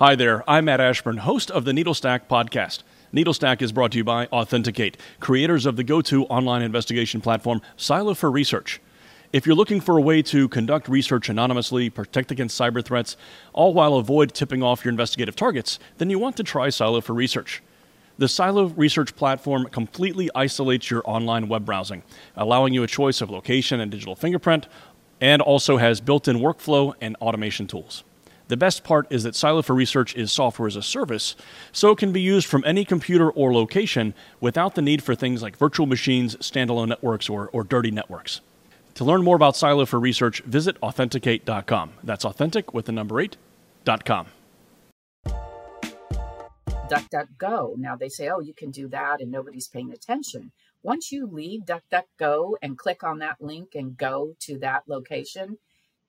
Hi there, I'm Matt Ashburn, host of the Needlestack podcast. Needlestack is brought to you by Authentic8, creators of the go to online investigation platform Silo for Research. If you're looking for a way to conduct research anonymously, protect against cyber threats, all while avoid tipping off your investigative targets, then you want to try Silo for Research. The Silo Research platform completely isolates your online web browsing, allowing you a choice of location and digital fingerprint, and also has built in workflow and automation tools. The best part is that Silo for Research is software as a service, so it can be used from any computer or location without the need for things like virtual machines, standalone networks, or, or dirty networks. To learn more about Silo for Research, visit authentic8.com. That's authentic with the number 8.com. DuckDuckGo. Now they say, oh, you can do that and nobody's paying attention. Once you leave DuckDuckGo and click on that link and go to that location,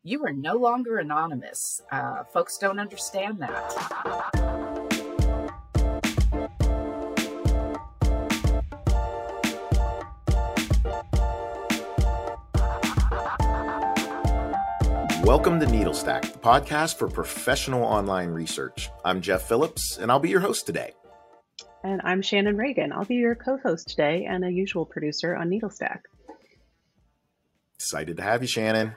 you are no longer anonymous. Uh, folks don't understand that. Welcome to Needlestack, the podcast for professional online research. I'm Jeff Phillips, and I'll be your host today. And I'm Shannon Reagan. I'll be your co host today and a usual producer on Needlestack. Excited to have you, Shannon.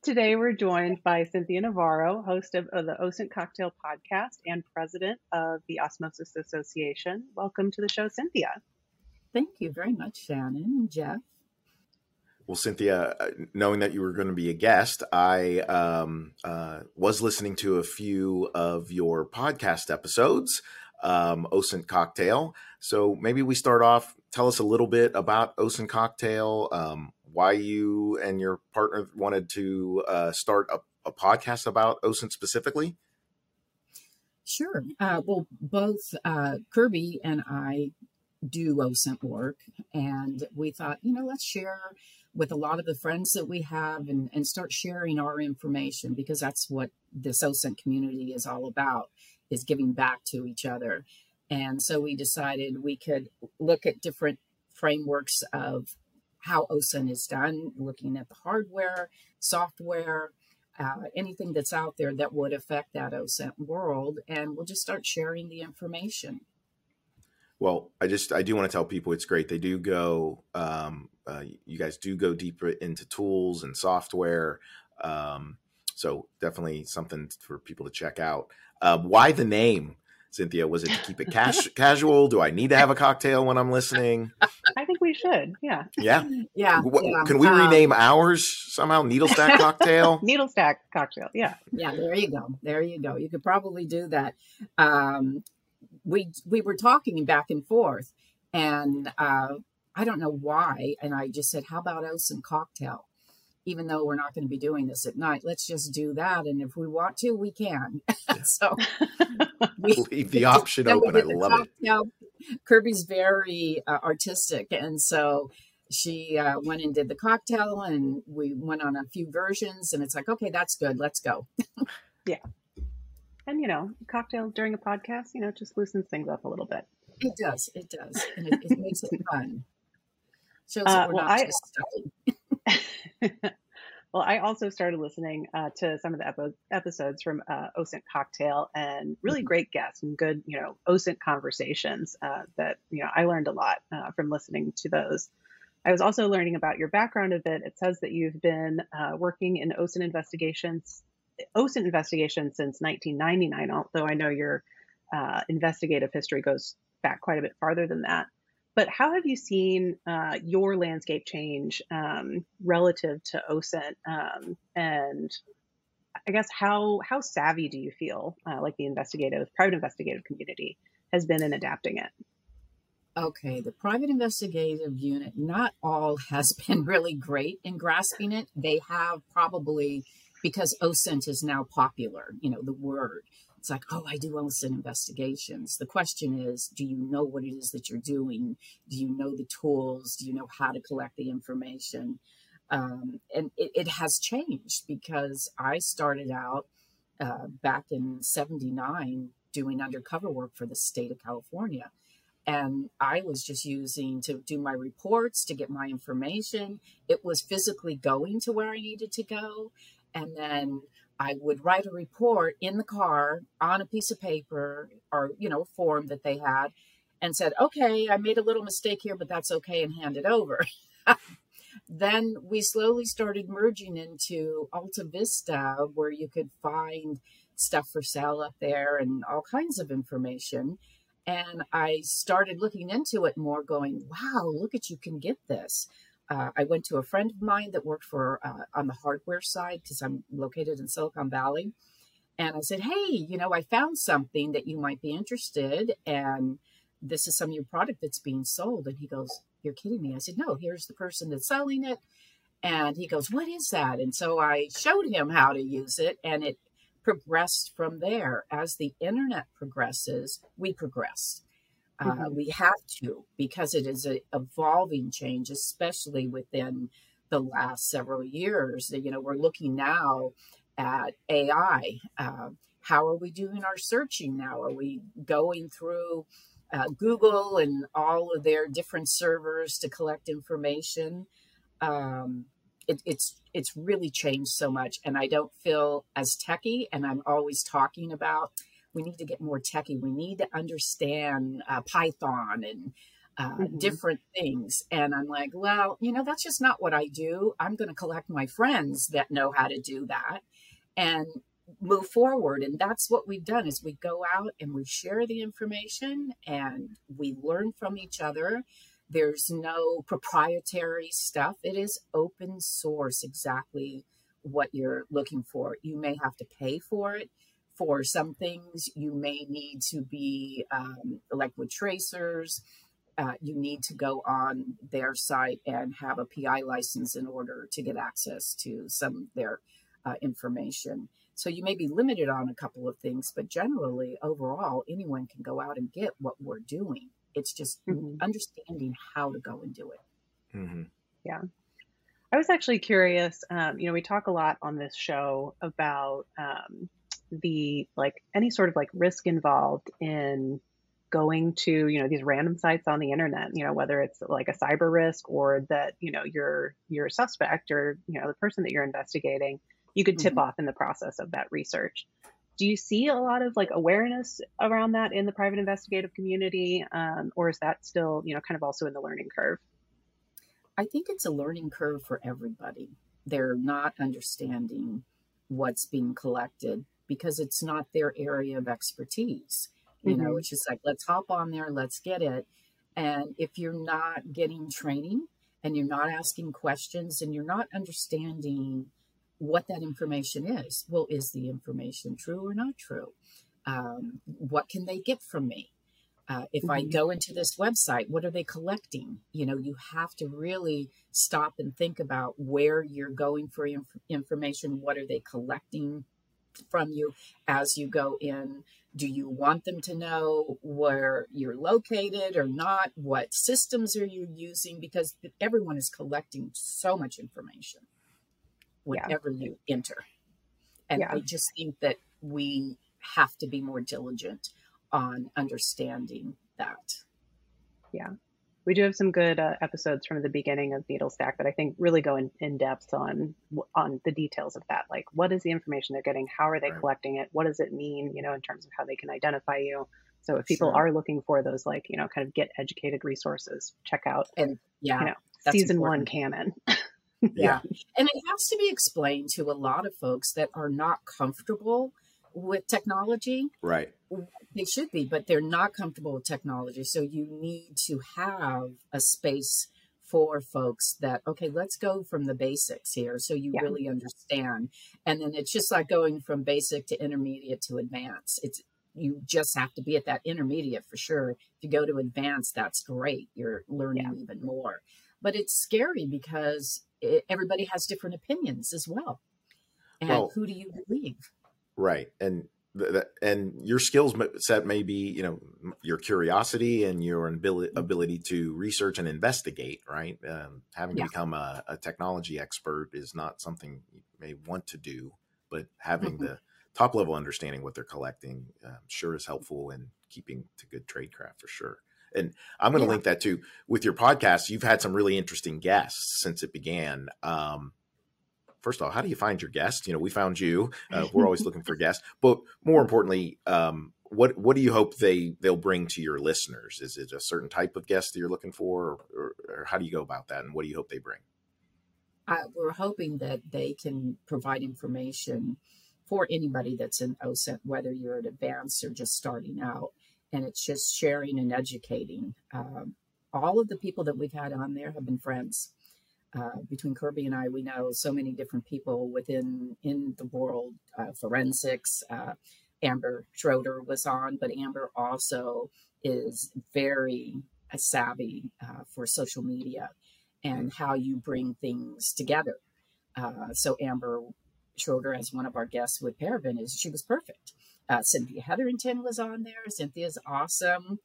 Today, we're joined by Cynthia Navarro, host of, of the OSINT Cocktail podcast and president of the Osmosis Association. Welcome to the show, Cynthia. Thank you very much, Shannon and Jeff. Well, Cynthia, uh, knowing that you were going to be a guest, I um, uh, was listening to a few of your podcast episodes, um, OSINT Cocktail. So maybe we start off. Tell us a little bit about OSINT Cocktail, um, why you and your partner wanted to uh, start a, a, podcast about OSINT specifically. Sure. Uh, well, both uh, Kirby and I do OSINT work, and we thought, you know, let's share with a lot of the friends that we have and, and start sharing our information because that's what this OSINT community is all about is giving back to each other. And so we decided we could look at different frameworks of how OSINT is done, looking at the hardware, software, uh, anything that's out there that would affect that OSINT world. And we'll just start sharing the information. Well, I just I do want to tell people it's great. They do go. Um, uh, you guys do go deeper into tools and software. Um, so definitely something for people to check out. Uh, why the name, Cynthia? Was it to keep it cash, casual? Do I need to have a cocktail when I'm listening? I think we should. Yeah. Yeah. Yeah. What, yeah. Can we um, rename ours somehow? Needlestack cocktail. Needlestack cocktail. Yeah. Yeah. There you go. There you go. You could probably do that. Um, we we were talking back and forth, and uh, I don't know why, and I just said, "How about OSINT cocktail?" Even though we're not going to be doing this at night, let's just do that, and if we want to, we can. so we leave the option open. I love cocktail. it. Kirby's very uh, artistic, and so she uh, went and did the cocktail, and we went on a few versions, and it's like, okay, that's good. Let's go. yeah and you know, cocktail during a podcast, you know, just loosens things up a little bit. It does. It does, and it, it makes it fun. Shows uh, that we're well, not I, just well, I also started listening uh, to some of the epi- episodes from uh, OSINT Cocktail, and really mm-hmm. great guests and good, you know, OSINT conversations. Uh, that you know, I learned a lot uh, from listening to those. I was also learning about your background a bit. It says that you've been uh, working in OSINT investigations OSINT investigations since 1999, although I know your uh, investigative history goes back quite a bit farther than that. But how have you seen uh, your landscape change um, relative to OSINT? Um, and I guess how how savvy do you feel uh, like the investigative private investigative community has been in adapting it? Okay, the private investigative unit, not all has been really great in grasping it. They have probably because OSINT is now popular, you know, the word. It's like, oh, I do OSINT investigations. The question is, do you know what it is that you're doing? Do you know the tools? Do you know how to collect the information? Um, and it, it, has changed because I started out uh, back in 79 doing undercover work for the state of California. And I was just using to do my reports, to get my information. It was physically going to where I needed to go. And then I would write a report in the car on a piece of paper or, you know, form that they had and said, okay, I made a little mistake here, but that's okay, and hand it over. then we slowly started merging into Alta Vista, where you could find stuff for sale up there and all kinds of information. And I started looking into it more, going, wow, look at you can get this. Uh, I went to a friend of mine that worked for uh, on the hardware side because I'm located in Silicon Valley. And I said, hey, you know, I found something that you might be interested and this is some new product that's being sold. And he goes, You're kidding me. I said, No, here's the person that's selling it. And he goes, What is that? And so I showed him how to use it, and it progressed from there. As the internet progresses, we progress. Uh, mm-hmm. We have to because it is an evolving change, especially within the last several years. You know, we're looking now at AI. Uh, how are we doing our searching now? Are we going through uh, Google and all of their different servers to collect information. Um, it, it's it's really changed so much, and I don't feel as techy. And I'm always talking about we need to get more techy. We need to understand uh, Python and uh, mm-hmm. different things. And I'm like, well, you know, that's just not what I do. I'm going to collect my friends that know how to do that, and move forward and that's what we've done is we go out and we share the information and we learn from each other there's no proprietary stuff it is open source exactly what you're looking for you may have to pay for it for some things you may need to be um, like with tracers uh, you need to go on their site and have a pi license in order to get access to some of their uh, information so you may be limited on a couple of things, but generally, overall, anyone can go out and get what we're doing. It's just mm-hmm. understanding how to go and do it. Mm-hmm. Yeah. I was actually curious. Um, you know, we talk a lot on this show about um, the like any sort of like risk involved in going to you know these random sites on the internet you know whether it's like a cyber risk or that you know you're you're a suspect or you know the person that you're investigating you could tip mm-hmm. off in the process of that research. Do you see a lot of like awareness around that in the private investigative community, um, or is that still you know kind of also in the learning curve? I think it's a learning curve for everybody. They're not understanding what's being collected because it's not their area of expertise. You mm-hmm. know, it's just like, let's hop on there, let's get it. And if you're not getting training and you're not asking questions and you're not understanding what that information is. Well, is the information true or not true? Um, what can they get from me? Uh, if mm-hmm. I go into this website, what are they collecting? You know, you have to really stop and think about where you're going for inf- information. What are they collecting from you as you go in? Do you want them to know where you're located or not? What systems are you using? Because everyone is collecting so much information whenever yeah. you enter. And yeah. I just think that we have to be more diligent on understanding that. Yeah. We do have some good uh, episodes from the beginning of Needlestack that I think really go in, in depth on on the details of that. Like, what is the information they're getting? How are they right. collecting it? What does it mean? You know, in terms of how they can identify you. So if people sure. are looking for those, like you know, kind of get educated resources, check out and yeah, you know, season important. one canon. yeah. And it has to be explained to a lot of folks that are not comfortable with technology. Right. They should be, but they're not comfortable with technology. So you need to have a space for folks that, okay, let's go from the basics here so you yeah. really understand. And then it's just like going from basic to intermediate to advanced. It's you just have to be at that intermediate for sure. If you go to advanced, that's great. You're learning yeah. even more. But it's scary because it, everybody has different opinions as well. And well, who do you believe? Right. And and your skills set may be you know your curiosity and your ability, mm-hmm. ability to research and investigate right um, having yeah. become a, a, technology expert is not something you may want to do but having mm-hmm. the top level understanding what they're collecting um, sure is helpful in keeping to good tradecraft for sure and I'm going to yeah. link that too with your podcast. You've had some really interesting guests since it began. Um, first of all, how do you find your guests? You know, we found you. Uh, we're always looking for guests, but more importantly, um, what what do you hope they they'll bring to your listeners? Is it a certain type of guest that you're looking for, or, or how do you go about that? And what do you hope they bring? Uh, we're hoping that they can provide information for anybody that's in OSINT, whether you're at advanced or just starting out. And it's just sharing and educating. Um, all of the people that we've had on there have been friends. Uh, between Kirby and I, we know so many different people within in the world, uh, forensics. Uh, Amber Schroeder was on, but Amber also is very uh, savvy uh, for social media and how you bring things together. So Amber Schroeder, as one of our guests with Paraben, is she was perfect. Cynthia Hetherington was on there. Cynthia's awesome.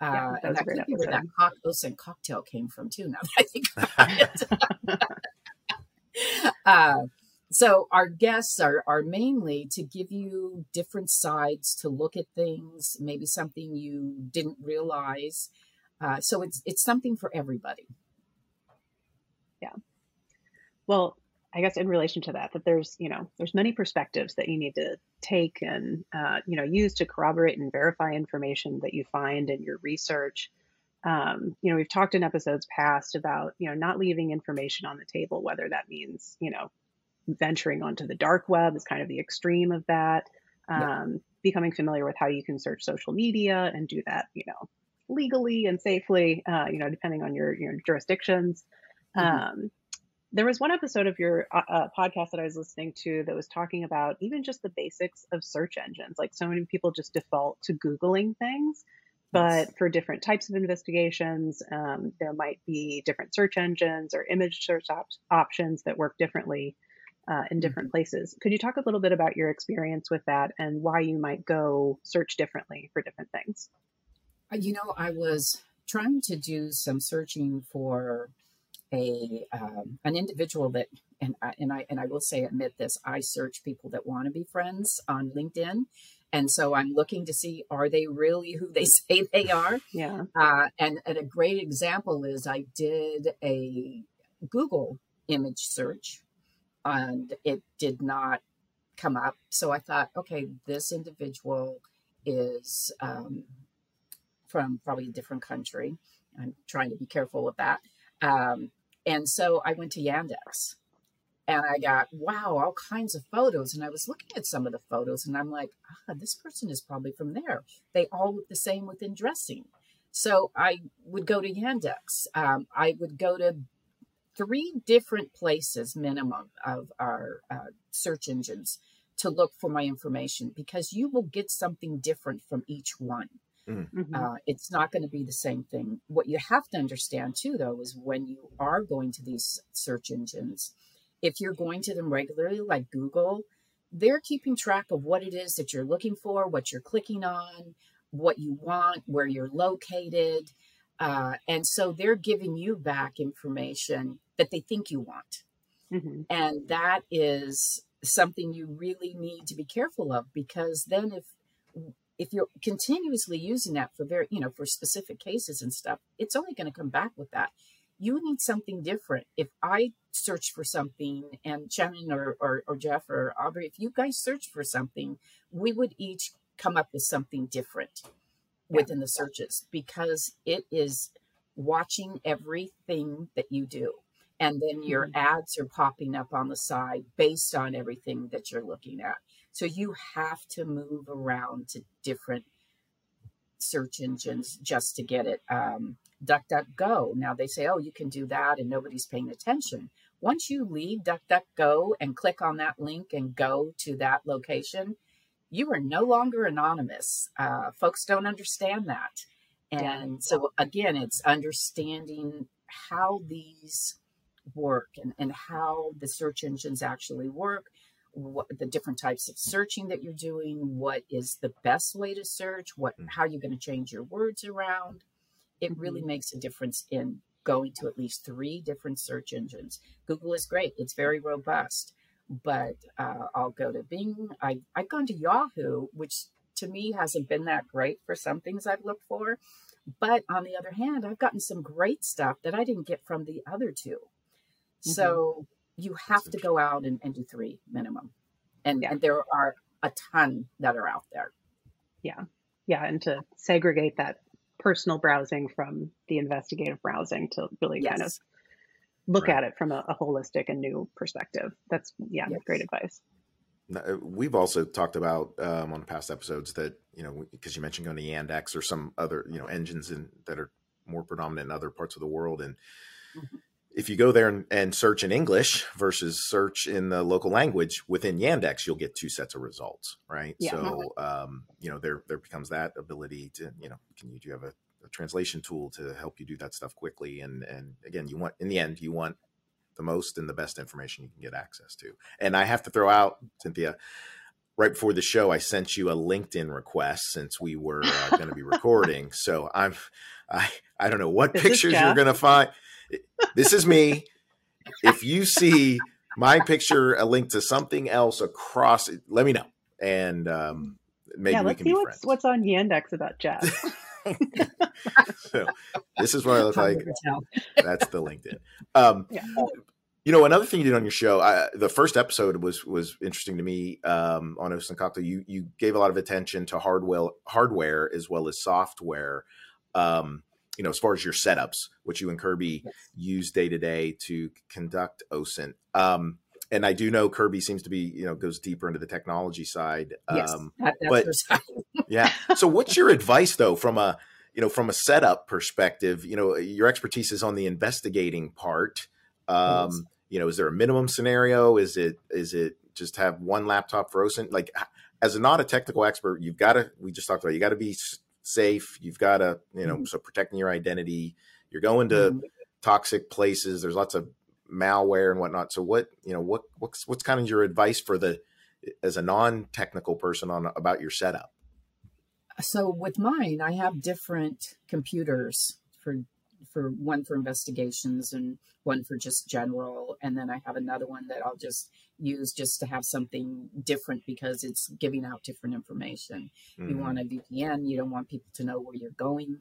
Uh, yeah, that and that could be where that hot OSINT cocktail came from too. Now that I think about it. uh, so our guests are are mainly to give you different sides to look at things, maybe something you didn't realize. Uh, so it's it's something for everybody. Yeah. Well, I guess in relation to that, that there's you know there's many perspectives that you need to take and uh, you know use to corroborate and verify information that you find in your research. Um, you know, we've talked in episodes past about you know not leaving information on the table, whether that means you know venturing onto the dark web is kind of the extreme of that. Um, yeah. Becoming familiar with how you can search social media and do that, you know, legally and safely, uh, you know, depending on your your jurisdictions. Mm-hmm. Um, there was one episode of your uh, uh, podcast that I was listening to that was talking about even just the basics of search engines. Like so many people just default to Googling things, but for different types of investigations, um, there might be different search engines or image search op- options that work differently uh, in different mm-hmm. places. Could you talk a little bit about your experience with that and why you might go search differently for different things? Uh, you know, I was trying to do some searching for a um, an individual that and I, and I and I will say admit this I search people that want to be friends on LinkedIn and so I'm looking to see are they really who they say they are? Yeah. Uh, and and a great example is I did a Google image search and it did not come up so I thought okay this individual is um, from probably a different country. I'm trying to be careful with that. Um, and so I went to Yandex and I got, wow, all kinds of photos. And I was looking at some of the photos and I'm like, ah, this person is probably from there. They all look the same within dressing. So I would go to Yandex. Um, I would go to three different places minimum of our uh, search engines to look for my information because you will get something different from each one. Mm. Mm-hmm. Uh, it's not going to be the same thing. What you have to understand too, though, is when you are going to these search engines, if you're going to them regularly, like Google, they're keeping track of what it is that you're looking for, what you're clicking on, what you want, where you're located. Uh, and so they're giving you back information that they think you want. Mm-hmm. And that is something you really need to be careful of because then if if you're continuously using that for very, you know, for specific cases and stuff, it's only going to come back with that. You need something different. If I search for something and Shannon or, or, or Jeff or Aubrey, if you guys search for something, we would each come up with something different within the searches because it is watching everything that you do. And then your mm-hmm. ads are popping up on the side based on everything that you're looking at. So you have to move around to different search engines just to get it. Um, DuckDuckGo. Now they say, oh, you can do that and nobody's paying attention. Once you leave DuckDuckGo and click on that link and go to that location, you are no longer anonymous. Uh, folks don't understand that. And so, again, it's understanding how these work and, and how the search engines actually work what the different types of searching that you're doing, what is the best way to search, what mm. how you're going to change your words around. It really mm-hmm. makes a difference in going to at least three different search engines. Google is great; it's very robust, but uh, I'll go to Bing. I I've gone to Yahoo, which to me hasn't been that great for some things I've looked for. But on the other hand, I've gotten some great stuff that I didn't get from the other 2 mm-hmm. So you have to go out and, and do three minimum. And, yeah. and there are a ton that are out there. Yeah. Yeah. And to segregate that personal browsing from the investigative browsing to really yes. kind of look right. at it from a, a, holistic and new perspective. That's, yeah, yes. great advice. Uh, we've also talked about um, on past episodes that, you know, because you mentioned going to Yandex or some other, you know, engines in, that are more predominant in other parts of the world. And, mm-hmm if you go there and, and, search in English versus search in the local language within Yandex, you'll get two sets of results, right? Yeah. So, um, you know, there there becomes that ability to, you know, can you do you have a, a, translation tool to help you do that stuff quickly? And and again, you want in the end, you want the most and the best information you can get access to. And I have to throw out Cynthia. Right before the show, I sent you a LinkedIn request since we were uh, going to be recording. So I'm, I, I don't know what pictures you're going to find this is me. If you see my picture, a link to something else across, it, let me know, and um, maybe yeah, we can see be what's, friends. What's on Yandex about Jeff? so this is what I look like. That's the LinkedIn. Um, yeah. You know, another thing you did on your show, I, the first episode was was interesting to me um, on OSINT Cocktail. You you gave a lot of attention to hardware, hardware as well as software. Um, you know, as far as your setups, which you and Kirby yes. use day to day to conduct OSINT. Um, and I do know Kirby seems to be, you know, goes deeper into the technology side. Yes, um, but yeah. So what's your advice though, from a, you know, from a setup perspective, you know, your expertise is on the investigating part. Um, yes. you know, is there a minimum scenario? Is it, is it just have one laptop for OSINT? Like as a, not a technical expert, you've got to, we just talked about, you got to be safe. You've got to, you know, mm-hmm. so protecting your identity. You're going to mm-hmm. toxic places. There's lots of malware and whatnot. So what, you know, what what's what's kind of your advice for the as a non-technical person on about your setup? So with mine, I have different computers for for one for investigations and one for just general. And then i have another one that i'll just use just to have something different because it's giving out different information. Mm-hmm. you want a vpn you don't want people to know where you're going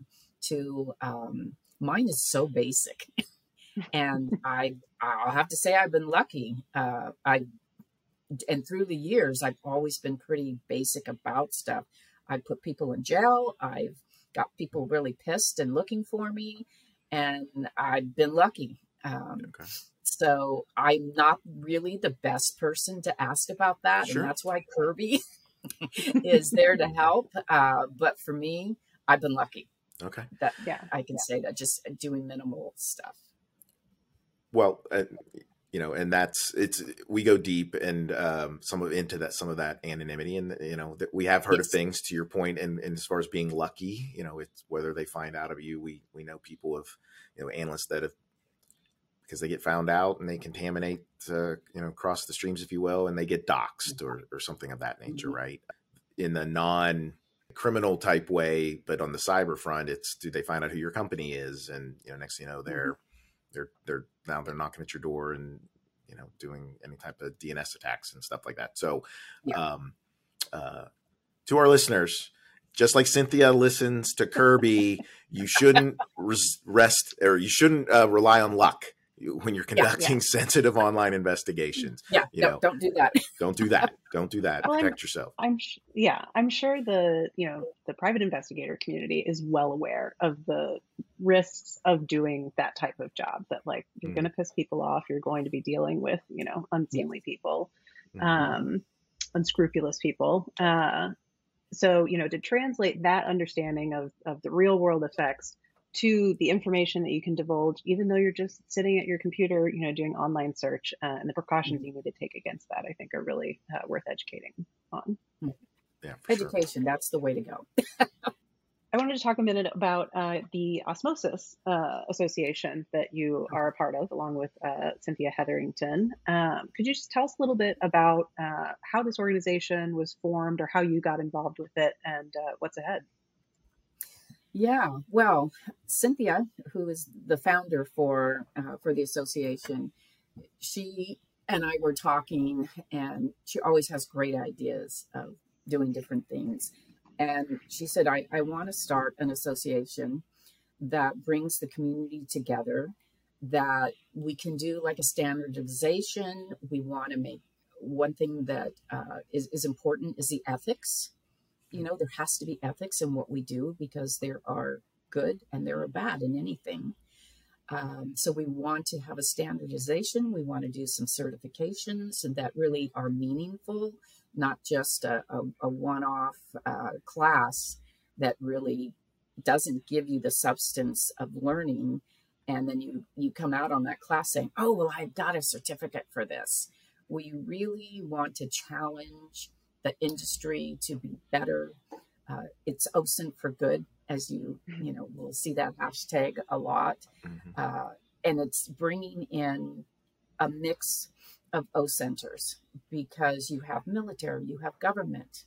to. Um, mine is so basic. And i i'll have to say i've been lucky. Uh, i and through the years i've always been pretty basic about stuff. I put people in jail. I've got people really pissed and looking for me and I've been lucky. Um, okay. So I'm not really the best person to ask about that, sure. and that's why Kirby is there to help. Uh, but for me, I've been lucky. Okay. That yeah, I can yeah. say that just doing minimal stuff. Well, uh, you know, and that's it's we go deep and um, some of into that some of that anonymity, and you know that we have heard yes. of things to your point, and, and as far as being lucky, you know, it's whether they find out of you, we we know people of you know analysts that have because they get found out and they contaminate uh, you know cross the streams if you will and they get doxxed or, or something of that nature mm-hmm. right in the non criminal type way but on the cyber front it's do they find out who your company is and you know next thing you know they're mm-hmm they're they're now they're knocking at your door and you know doing any type of DNS attacks and stuff like that. So, yeah. um, uh, to our listeners, just like Cynthia listens to Kirby, you shouldn't rest or you shouldn't uh, rely on luck when you're conducting yeah, yeah. sensitive online investigations. Yeah, you no, know, don't do that. don't do that. Don't do that. Well, Protect I'm, yourself. I'm yeah, I'm sure the you know the private investigator community is well aware of the risks of doing that type of job. That like you're mm going to piss people off. You're going to be dealing with you know unseemly people, mm um, unscrupulous people. Uh, so you know to translate that understanding of of the real world effects to the information that you can divulge, even though you're just sitting at your computer, you know, doing online search, uh, and the precautions mm-hmm. you need to take against that, I think, are really uh, worth educating on. Hmm. Yeah, education, sure. that's the way to go. I wanted to talk a minute about uh, the Osmosis uh, Association that you are a part of, along with uh, Cynthia Hetherington. Um, could you just tell us a little bit about uh, how this organization was formed or how you got involved with it and what's ahead? Yeah, well, Cynthia, who is the founder for uh, for the association, she and I were talking, and she always has great ideas of doing different things. And she said, "I, I want to start an association that brings the community together, that we can do like a standardization. We want to make one thing that uh, is is important is the ethics. You know, there has to be ethics in what we do because there are good and there are bad in anything. Um, so we want to have a standardization. We want to do some certifications that really are meaningful, not just a, a, a one-off uh, class that really doesn't give you the substance of learning. And then you you come out on that class saying, "Oh, well, I've got a certificate for this." We really want to challenge the industry to be better. Uh, it's OSINT for good as you you know will see that hashtag a lot. Mm-hmm. uh, and it's bringing in a mix of OSINTers because you have military you have government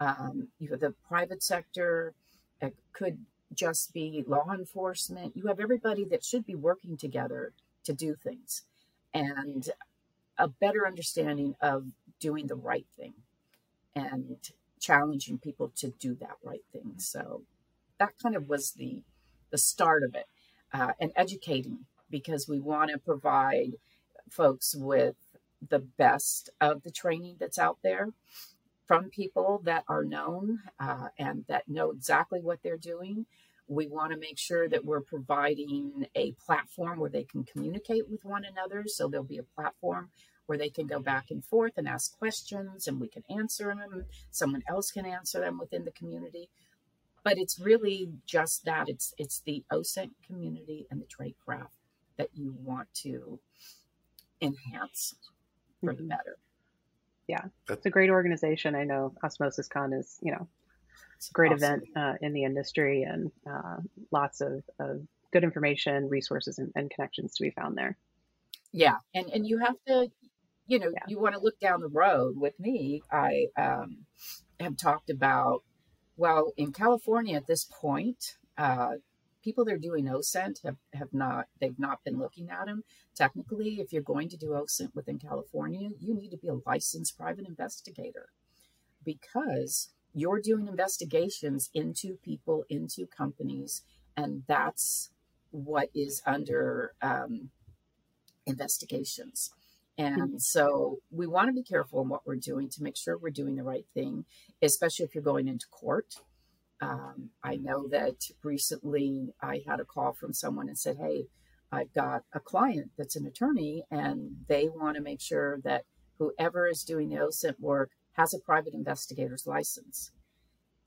um, you have the private sector. It could just be law enforcement. You have everybody that should be working together to do things and a better understanding of doing the right thing and challenging people to do that right thing so that kind of was the the start of it, uh, and educating because we want to provide folks with the best of the training that's out there from people that are known uh, and that know exactly what they're doing. We want to make sure that we're providing a platform where they can communicate with one another. So there'll be a platform where they can go back and forth and ask questions and we can answer them. Someone else can answer them within the community but it's really just that it's it's the OSINT community and the trade craft that you want to enhance for mm-hmm. the better. Yeah, it's a great organization. I know Osmosis Con is, you know, it's a great awesome. event uh, in the industry and uh, lots of, of, good information, resources, and, and, connections to be found there. Yeah, and and you have to, you know, yeah. you want to look down the road. With me, I um, have talked about well, in California at this point, uh, people that are doing OSINT have, have not, they've not been looking at them. Technically, if you're going to do OSINT within California, you need to be a licensed private investigator because you're doing investigations into people, into companies, and that's what is under um, investigations. And mm-hmm. so we want to be careful in what we're doing to make sure we're doing the right thing, especially if you're going into court. Um, I know that recently I had a call from someone and said, Hey, I've got a client that's an attorney and they want to make sure that whoever is doing the OSINT work has a private investigator's license.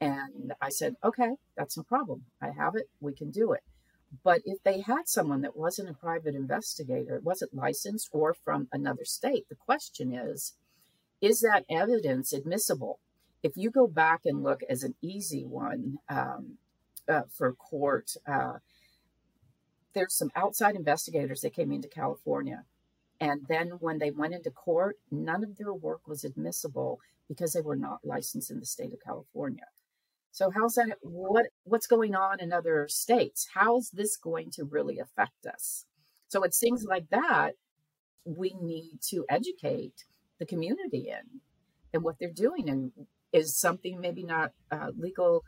And I said, Okay, that's no problem. I have it. We can do it. But if they had someone that wasn't a private investigator, wasn't licensed or from another state, the question is, is that evidence admissible? If you go back and look as an easy one um, uh, for court, uh, there's some outside investigators that came into California. And then when they went into court, none of their work was admissible because they were not licensed in the state of California. So how's that what what's going on in other states? How's this going to really affect us? So it's things like that we need to educate the community in and what they're doing and is something maybe not uh, legal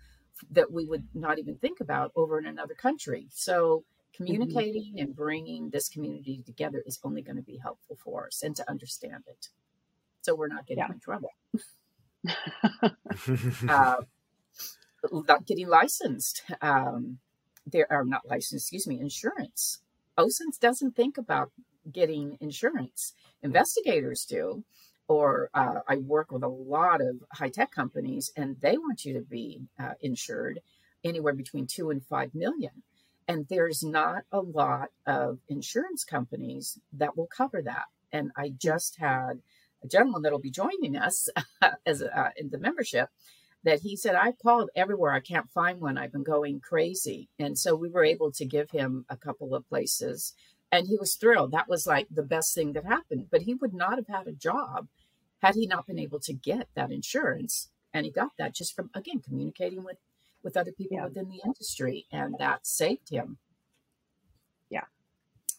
that we would not even think about over in another country. So communicating mm-hmm. and bringing this community together is only going to be helpful for us and to understand it. So we're not getting yeah. in trouble. uh, not getting licensed. Um, there are not licensed, excuse me, insurance. OSINT doesn't think about getting insurance. Investigators do, or uh, I work with a lot of high tech companies, and they want you to be uh, insured anywhere between two and five million. And there's not a lot of insurance companies that will cover that. And I just had a gentleman that'll be joining us as uh, in the membership that he said, I've called everywhere. I can't find one. I've been going crazy. And so we were able to give him a couple of places and he was thrilled. That was like the best thing that happened. But he would not have had a job had he not been able to get that insurance. And he got that just from, again, communicating with, with other people yeah. within the industry. And that saved him. Yeah.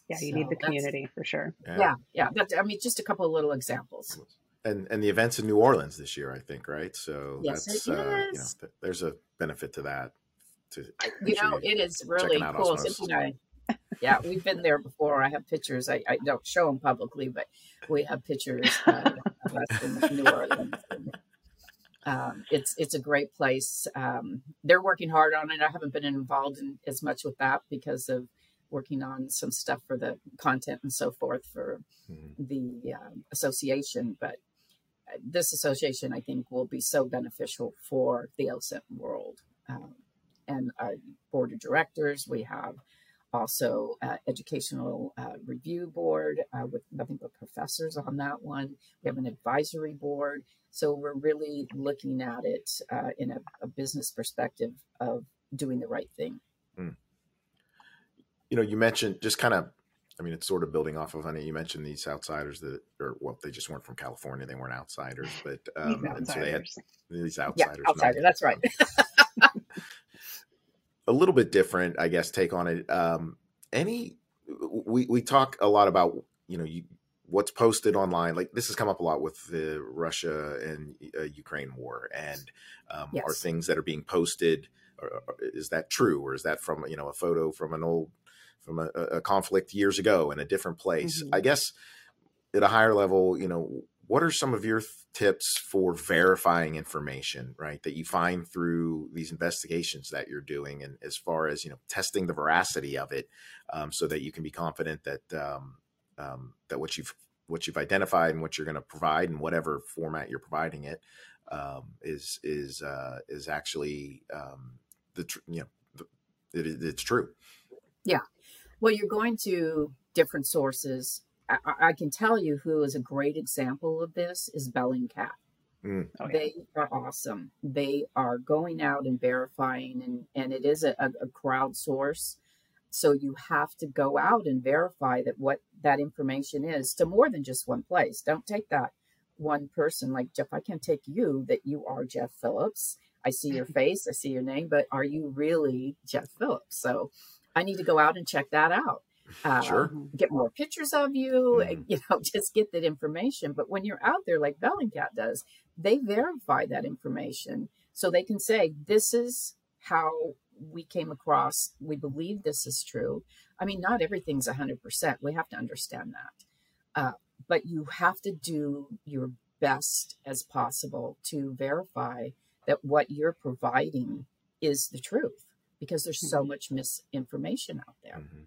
Yeah. You so need the community for sure. Yeah. Yeah. yeah. But, I mean, just a couple of little examples and and the events in New Orleans this year, I think, right? So yes, that's uh, you know, th- there's a benefit to that. To you know, it is really cool. Cynthia and I yeah, we've been there before. I have pictures. I, I don't show them publicly, but we have pictures uh, of us in New Orleans. And, um, it's it's a great place. Um, they're working hard on it. I haven't been involved in as much with that because of working on some stuff for the content and so forth for mm-hmm. the uh, association. But this association, I think, will be so beneficial for the OSINT world. Um, and our board of directors, we have also uh, educational uh, review board uh, with nothing but professors on that one. We have an advisory board. So we're really looking at it uh, in a, a, business perspective of doing the right thing. Mm. You know, you mentioned just kind of, I mean, it's sort of building off of, honey, you mentioned these outsiders that, or well, they just weren't from California. They weren't outsiders, but, um, and so they had these outsiders. Yeah, outsiders, that's right. a little bit different, I guess, take on it. Um, any, we, we talk a lot about, you know, you, what's posted online. Like this has come up a lot with the Russia and uh, Ukraine war and um, yes. are things that are being posted. Or, or is that true? Or is that from, you know, a photo from an old, from a, a conflict years ago in a different place? Mm-hmm. I guess at a higher level, you know, what are some of your th- tips for verifying information right that you find through these investigations that you're doing and as far as you know testing the veracity of it um, so that you can be confident that um, um, that what you've what you've identified and what you're going to provide in whatever format you're providing it um, is is uh, is actually um, the tr- you know the, it, it's true yeah well you're going to different sources I, I, can tell you who is a great example of this is Bellingcat. Mm. Oh, yeah. They are awesome. They are going out and verifying, and, and it is a, a crowd source. So you have to go out and verify that what that information is to more than just one place. Don't take that one person like Jeff. I can take you that you are Jeff Phillips. I see your face, I see your name, but are you really Jeff Phillips? So I need to go out and check that out uh, sure. get more pictures of you, mm. you know, just get that information. But when you're out there, like Bellingcat does, they verify that information so they can say, this is how we came across, we believe this is true. I mean, not everything's 100%. We have to understand that. Uh, but you have to do your best as possible to verify that what you're providing is the truth because there's so mm-hmm. much misinformation out there. Mm-hmm.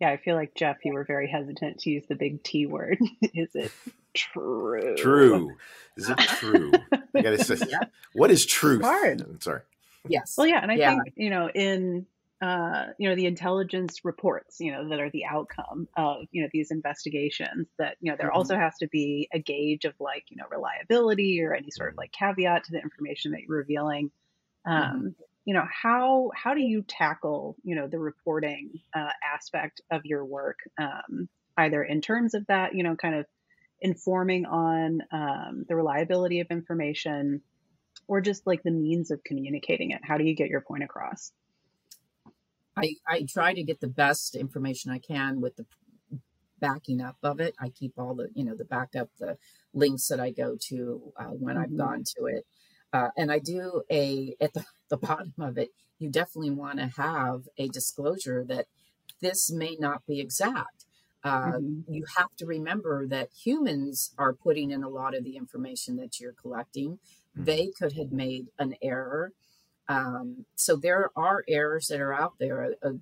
Yeah, I feel like Jeff, you were very hesitant to use the big T word. is it true? True. Is it true? I gotta say, yeah. what is truth? Hard. I'm sorry. Yes. Well, yeah, and I yeah. think you know in uh, you know the intelligence reports, you know that are the outcome of you know these investigations. That you know there mm-hmm. also has to be a gauge of like you know reliability or any sort of like caveat to the information that you're revealing. Um, mm-hmm you know how how do you tackle you know the reporting uh, aspect of your work um, either in terms of that you know kind of informing on um, the reliability of information or just like the means of communicating it? How do you get your point across? I i try to get the best information i can with the backing up of it. I keep all the you know the backup the links that i go to uh, when mm-hmm. i've gone to it. Uh, and I do a, at the, the bottom of it, you definitely want to have a disclosure that this may not be exact. Uh, mm-hmm. You have to remember that humans are putting in a lot of the information that you're collecting. Mm-hmm. They could have made an error. Um, so there are errors that are out there. A, a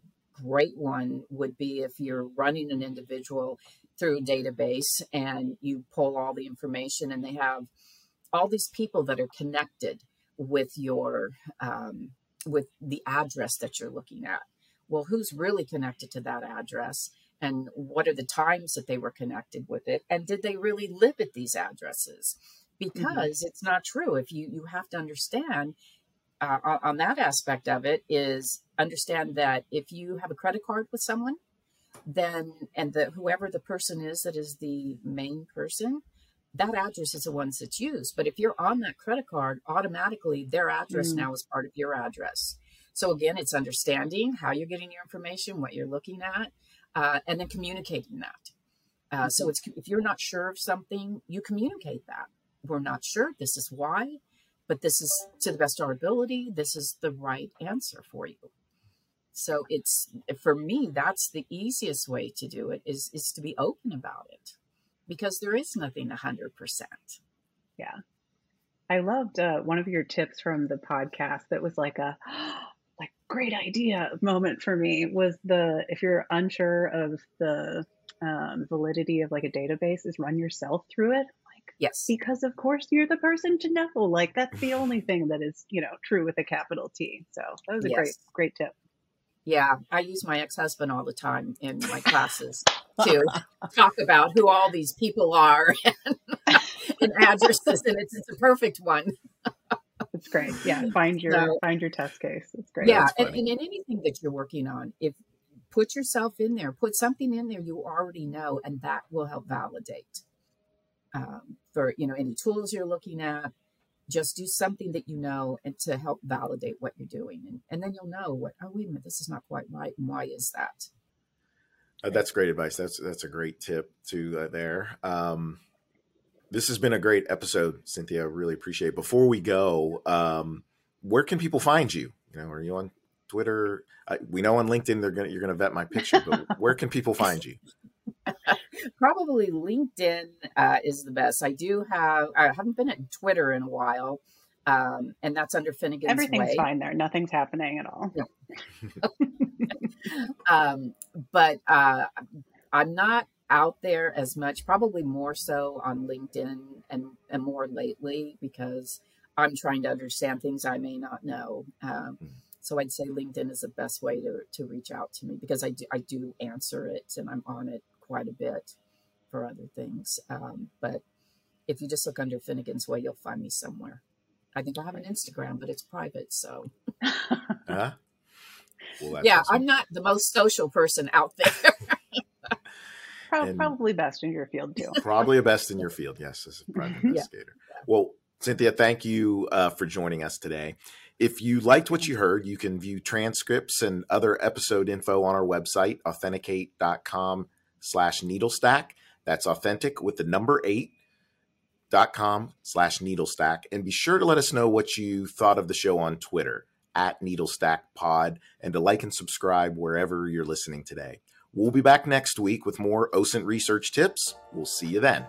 great one would be if you're running an individual through a database and you pull all the information and they have all these people that are connected with your um, with the address that you're looking at well who's really connected to that address and what are the times that they were connected with it and did they really live at these addresses mm-hmm. because mm-hmm. it's not true if you you have to understand uh, on that aspect of it is understand that if you have a credit card with someone then and the whoever the person is that is the main person that address is the ones that's used. But if you're on that credit card, automatically their address mm. now is part of your address. So again, it's understanding how you're getting your information, what you're looking at, uh, and then communicating that. Uh, so it's if you're not sure of something, you communicate that. We're not sure. This is why, but this is to the best of our ability. This is the right answer for you. So it's for me, that's the easiest way to do it is is to be open about it because there is nothing 100%. Yeah. I loved uh, one of your tips from the podcast that was like a like great idea moment for me was the if you're unsure of the um, validity of like a database is run yourself through it like Yes. because of course you're the person to know like that's the only thing that is you know true with a capital T so that was a great great tip Yeah, I use my ex-husband all the time in my classes to talk about who all these people are and, and addresses, and it's it's a perfect one. it's great yeah find your So- find your test case it's great yeah, and, and in anything that you're working on, if put yourself in there, put something in there you already know, and that will help validate. Um, for you know any tools you're looking at, just do something that you know and to help validate what you're doing, and, and then you'll know what. Oh wait a minute, this is not quite right, and why is that? Uh, that's great advice. That's that's a great tip to uh, there. Um, this has been a great episode, Cynthia. I really appreciate. it. Before we go, um, where can people find you? You know, are you on Twitter? We know on LinkedIn they're gonna you're gonna vet my picture, but where can people find you? Probably LinkedIn uh, is the best. I do have. I haven't been at Twitter in a while, um, and that's under Finnegan's everything's Way. fine there nothing's happening at all um, but uh, I'm not out there as much. Probably more so on LinkedIn and and more lately because I'm trying to understand things I may not know. Um, so I'd say LinkedIn is the best way to to reach out to me because I do I do answer it and I'm on it quite a bit for other things. Um, but if you just look under Finnegan's Way, you'll find me somewhere. I think I have an Instagram, but it's private. So Huh? Well, yeah, awesome. I'm not the most social person out there. Prob- And- probably best in your field too probably a best in your field. Yes, as a private Yeah. investigator. Well, Cynthia, thank you uh, for joining us today. If you liked what you heard, you can view transcripts and other episode info on our website, authentic8.com slash needlestack. That's authentic with the number eight dot com slash needlestack. And be sure to let us know what you thought of the show on Twitter at needlestack pod and to like and subscribe wherever you're listening today. We'll be back next week with more OSINT research tips. We'll see you then.